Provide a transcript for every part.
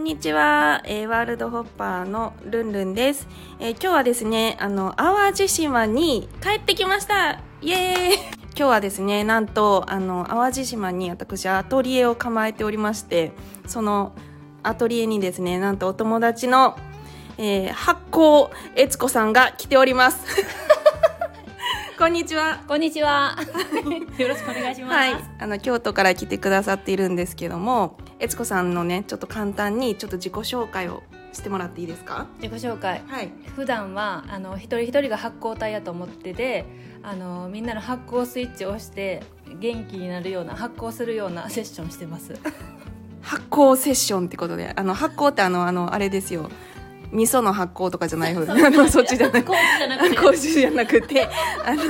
んにちは、えーワールドホッパーのルンルンです。えー今日はですね、あの、淡路島に帰ってきましたイエーイ 今日はですね、なんと、あの、淡路島に私アトリエを構えておりまして、そのアトリエにですね、なんとお友達の、えー発酵悦子さんが来ております。こんにちは。こんにちは。よろしくお願いします。はい、あの京都から来てくださっているんですけども、悦子さんのね、ちょっと簡単にちょっと自己紹介をしてもらっていいですか？自己紹介。はい。普段はあの一人一人が発光体やと思ってて、あのみんなの発光スイッチを押して元気になるような発光するような セッションしてます。発酵セッションってことで、あの発酵ってあのあのあれですよ。味噌の発酵とかじゃない方、そっちじゃなくて麹じゃなくて、あの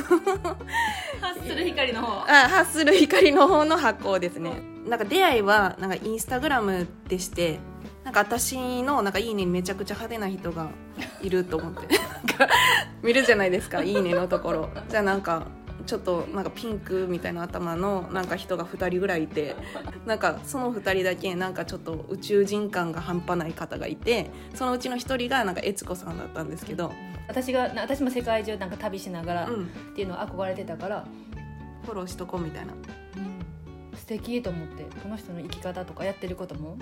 発する光の方。あ発する光の方の発酵ですね。なんか出会いはなんかインスタグラムでして。なんか私のなんかいいねにめちゃくちゃ派手な人がいると思って見るじゃないですかいいねのところじゃあなんかちょっとなんかピンクみたいな頭のなんか人が2人ぐらいいて なんかその2人だけなんかちょっと宇宙人感が半端ない方がいてそのうちの1人がなんか悦子さんだったんですけど、私がな私も世界中なんか旅しながらっうん、ていうのを憧れてたから、フォローしとこうみたいな素敵と思ってこの人の生き方とかやってることも。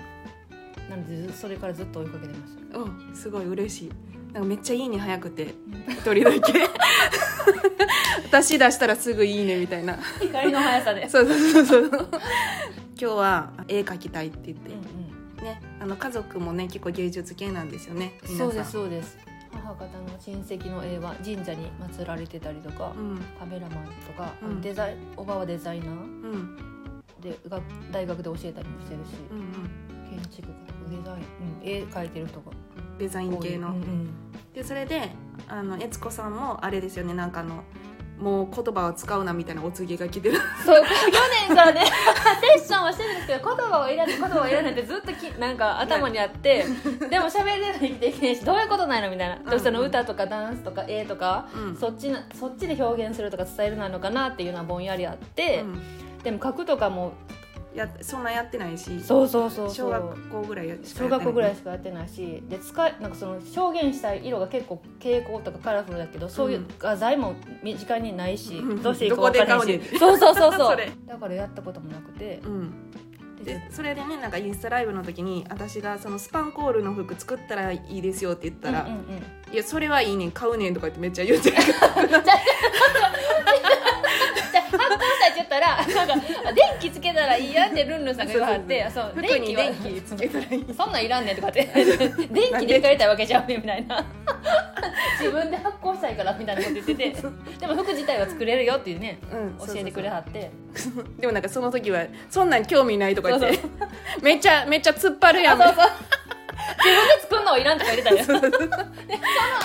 なのでずそれからずっと追いかけてました。うんすごい嬉しいなんかめっちゃいいね早くて。一人だけ。私出したらすぐいいねみたいな。光の速さで。そうそうそうそう。今日は絵描きたいって言って、うんうん。ねあの家族もね結構芸術系なんですよね。そうですそうです。母方の親戚の絵は神社に祀られてたりとか、うん。カメラマンとか、うん。デザイおばはデザイナーうん。でが大学で教えたりもしてるし、うんうん。建築家とかデザイン、うん、絵描いてる人がデザイン系の、うんうん。でそれであの悦子さんもあれですよね。なんかあのもう言葉を使うなみたいなお告げが来てる。そう去年からね。セッションはしてるんですけど言葉を選んで言葉を選んでってずっときなんか頭にあって でも喋れないと生きていけないしどういうことないのみたいな、でもその歌とかダンスとか絵とか、うん。そっちなそっちで表現するとか伝えるなのかなっていうのはぼんやりあって、うん。でも書くとかもやそんなやってないしそうそうそうそう。小学校ぐらいしかやってない。小学校ぐらいしかやってないしで使いなんかその表現したい色が結構蛍光とかカラフルだけどそういう画材も身近にないし、うん。どうしていいか分からないし。そうそうそうそそうれ。だからやったこともなくて。うん。ででそれでねなんかインスタライブの時に私がそのスパンコールの服作ったらいいですよって言ったら「うんうんうん。いやそれはいいねん買うねん」とか言ってめっちゃ言って るじゃあ発酵したいって言ったらなんかあ電気つけたらいいやんってルンルンさんが言わはってあそう服には電気つけたらいい。そんなんいらんねんとかって。電気で使いたいわけじゃんねみたいな。自分で発酵したいからみたいなこと言ってて。でも服自体は作れるよっていうねうん教えてくれはって。でもなんかその時は「そんなん興味ない」とか言って めっちゃめっちゃ突っ張るやん。そうそう自分で作るのはいらんとか言ってたよ。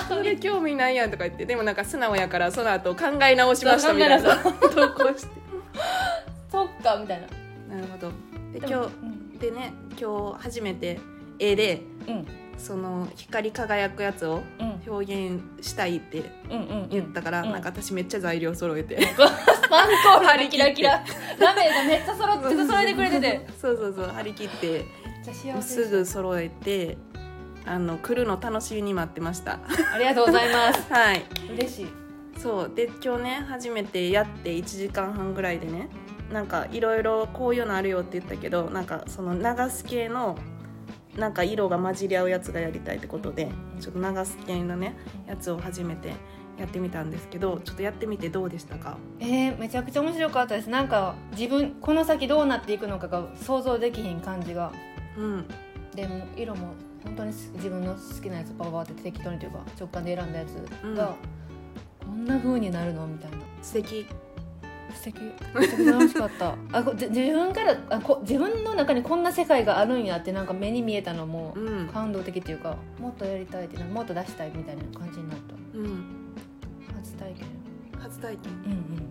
それ興味ないやんとか言ってでもなんか素直やからその後考え直しましたみたいな。考投稿して そっかみたいな。なるほど。でで今もうん。日でね今日初めて絵でうん。その光り輝くやつをうん。表現したいってうんうん言ったから、うん。なんか私めっちゃ材料揃えて。スパンコールでキラキラ。ラメがめっちゃ揃って揃えてくれてて。そうそうそう張り切ってすぐ揃えてあの来るの楽しみに待ってました。ありがとうございます。はい。嬉しいそう。で今日ね初めてやって1時間半ぐらいでねなんかいろいろこういうのあるよって言ったけどなんかその流す系のなんか色が混じり合うやつがやりたいってことでちょっと流す系のねやつを初めてやってみたんですけどちょっとやってみてどうでしたか？えー、めちゃくちゃ面白かったです。なんか自分この先どうなっていくのかが想像できひん感じが。うん。でも色も本当に自分の好きなやつパパパって適当にというか直感で選んだやつが、こんな風になるの？みたいな。素敵。素敵。めちゃくちゃ楽しかった。あ自分からあこ自分の中にこんな世界があるんやってなんか目に見えたのもうん。感動的っていうかもっとやりたいってもっと出したいみたいな感じになった。うん。初体験。初体験。うんうん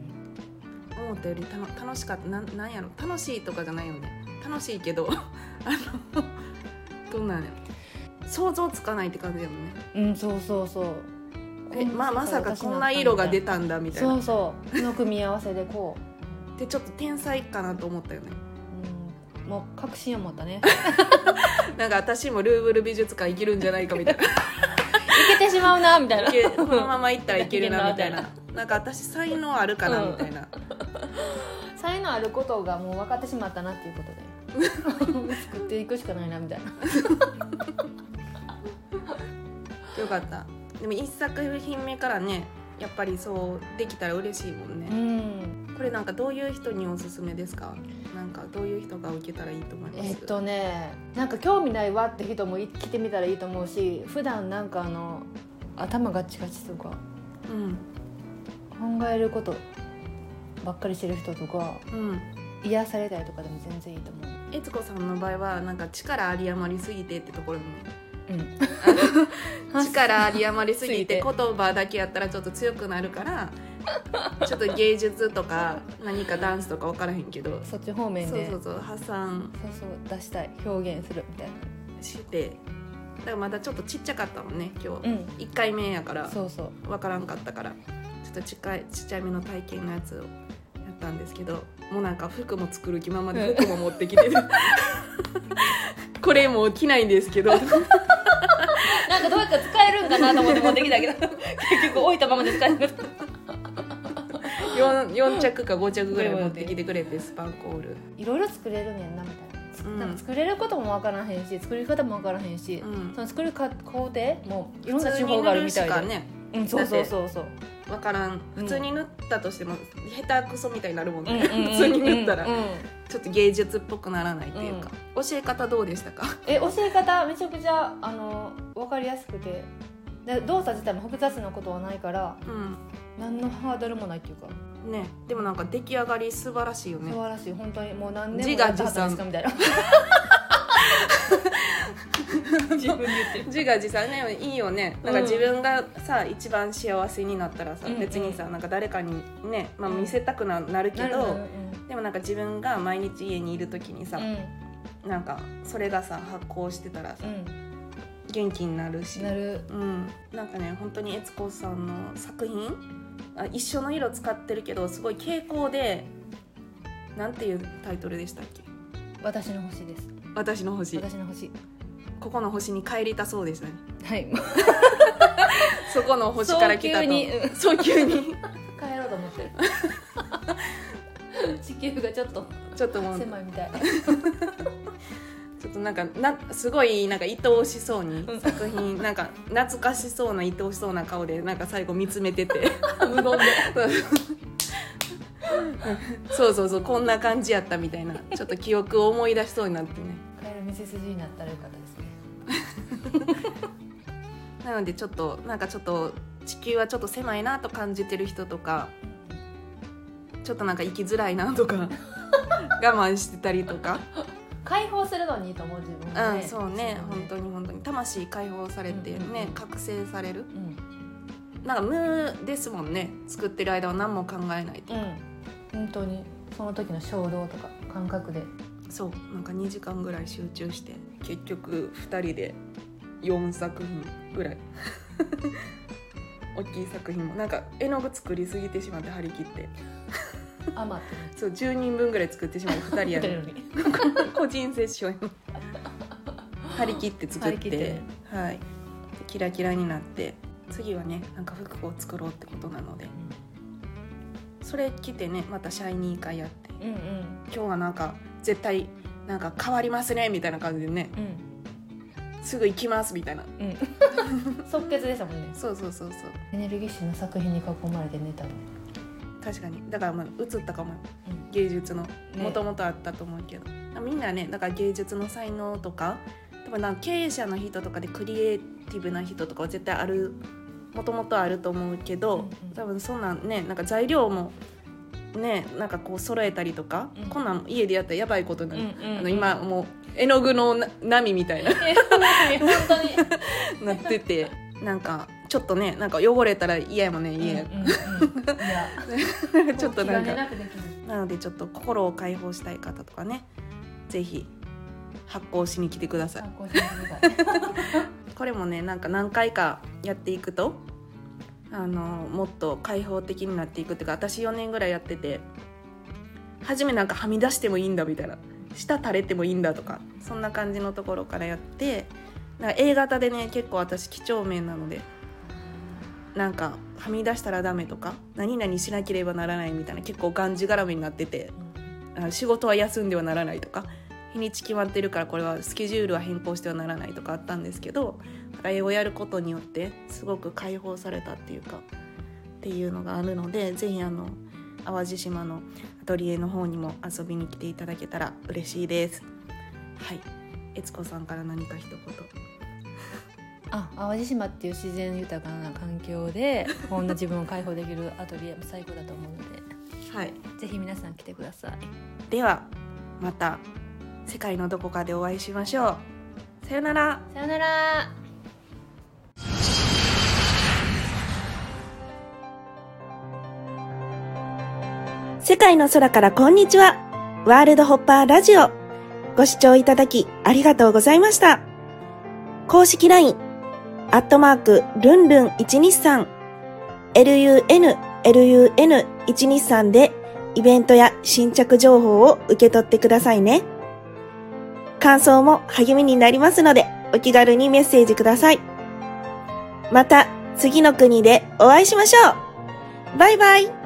思ったよりたの楽しかった。なんなんやろ？楽しいとかじゃないよね。楽しいけど。あのどんなんやろ？想像つかないって感じやもんね。うん、うん、そうそうそうえままさかこんな色が出たんだみたいな。そうそうこの組み合わせでこう。でちょっと天才かなと思ったよね。うん。もう確信を持ったね。なんか私もルーブル美術館行けるんじゃないかみたいな。いけてしまうなみたいな。このまま行ったらいけるなみたいな。なんか私才能あるかなうん。みたいな、才能あることがもう分かってしまったなっていうことで。作っていくしかないなみたいな。よかったでも一作品目からねやっぱりそうできたら嬉しいもんね、うん。これなんかどういう人におすすめですか？なんかどういう人が受けたらいいと思います？えっとねなんか興味ないわって人もい来てみたらいいと思うし普段なんかあの頭ガチガチとかうん。考えることばっかりしてる人とかうん。癒されたりとかでも全然いいと思う。悦子さんの場合はなんか力あり余りすぎてってところにうん。力あり余りすぎて言葉だけやったらちょっと強くなるから ちょっと芸術とか何かダンスとか分からへんけど。そっち方面で。そうそうそう発散。そうそう出したい表現するみたいして。だからまだちょっとちっちゃかったもんね今日、なうん。1回目やから。そうそう。分からんかったから。ちょっとちいちっちゃいめの体験のやつをやったんですけどもうなんか服も作る気ままで服も持ってきてる。これもう着ないんですけどなんかどうやったら使えるんかなと思って持ってきたけど。結局置いたままで使える。4, 4着か5着ぐらい持ってきてくれてスパンコール。いろいろ作れるねんなみたいな。つうん。なんか作れることもわからへんし作り方もわからへんし、うん。その作るか工程もいろんな手法があ塗るるみいで、したかね。うん、そうそうそうそう。分からん。普通に塗ったとしても下手くそみたいになるもんね、普通に塗ったら、うんうんちょっと芸術っぽくならないっていうか、教え方どうでしたか？え教え方めちゃくちゃあの分かりやすくて。で動作自体も複雑なことはないからうん。何のハードルもないっていうか。ね。でもなんか出来上がり素晴らしいよね。素晴らしい。本当にもう何年もやった自賛後ですかみたいな。自分で言ってる。自画自賛ね。いいよね。なんか自分がさ、一番幸せになったらさ、うんうん別にさなんか誰かにね、まあ、うん。見せたくななるけど、なるほどでもなんか自分が毎日家にいる時にさ、うん。なんかそれがさ発酵してたらさ、うん元気になるし。なる。うん、なんかね本当に悦子さんの作品あ一緒の色使ってるけどすごい傾向でなんていうタイトルでしたっけ？私の星です。私の星。私の星。ここの星に帰りたそうでしたね。はい。そこの星から来たと。早急に。うん早急に。帰ろうと思ってる。地球がちょっとちょっともう。狭いみたいとなんかなすごいなんか愛おしそうにうん。作品なんか懐かしそうな愛おしそうな顔でなんか最後見つめてて。無言で。そうそうそうこんな感じやったみたいなちょっと記憶を思い出しそうになってね。帰る道筋になったらよかったですね。なのでちょっとなんかちょっと地球はちょっと狭いなと感じてる人とかちょっとなんか生きづらいなとか我慢してたりとか、解放するのにいいと思う自分がうんそうね。本当にに本当に。魂解放されてね、うんうんうん。覚醒される。うん。なんか無ですもんね。作ってる間は何も考えないと、うん。本当に。その時の衝動とか感覚で。そう。なんか2時間ぐらい集中して結局2人で4作品ぐらい。大きい作品も。なんか絵の具作りすぎてしまって張り切って余ってねそう10人分ぐらい作ってしまって2人やる 個人セッション張り切って作って。はい。でキラキラになって。次はねなんか服を作ろうってことなので。それ着てねまたシャイニー会やって。うんうん。今日はなんか絶対なんか変わりますねみたいな感じでね。うん。すぐ行きますみたいな。うん。即決でしたもんね。そうそうそうそう。エネルギッシュな作品に囲まれて寝たの確かに。だからまあ映ったかもうん。芸術の。ね。もともとあったと思うけど、みんなねだから芸術の才能とか多分なんか経営者の人とかでクリエイティブな人とかは絶対あるもともとあると思うけど、うんうん。多分そんなんねなんか材料もねなんかこう揃えたりとか、うん。こんなん家でやったらやばいことになる、うんうんうん。あの今もう絵の具のな波みたいな。本当に。なってて。なんかちょっとねなんか汚れたら嫌やもんね家、ちょっとなんか。なのでちょっと心を解放したい方とかねぜひ発行しに来てください。参考にしてください。これもねなんか何回かやっていくとあのもっと開放的になっていくっていうか私4年ぐらいやってて初めなんかはみ出してもいいんだみたいな。舌垂れてもいいんだとかそんな感じのところからやってなんか A 型でね結構私几帳面なのでなんかはみ出したらダメとか何々しなければならないみたいな結構がんじがらめになってて仕事は休んではならないとか日にち決まってるからこれはスケジュールは変更してはならないとかあったんですけど英語をやることによってすごく解放されたっていうかっていうのがあるのでぜひあの淡路島のアトリエの方にも遊びに来ていただけたら嬉しいです。はい。悦子さんから何か一言。あ淡路島っていう自然豊かな環境で こんな自分を解放できるアトリエも最高だと思うのではいぜひ皆さん来てくださいではまた世界のどこかでお会いしましょうさよならさよなら世界の空からこんにちは。ワールドホッパーラジオ。ご視聴いただきありがとうございました。公式 LINE、アットマーク、ルンルン123、lun、lun123 でイベントや新着情報を受け取ってくださいね。感想も励みになりますので、お気軽にメッセージください。また、次の国でお会いしましょうバイバイ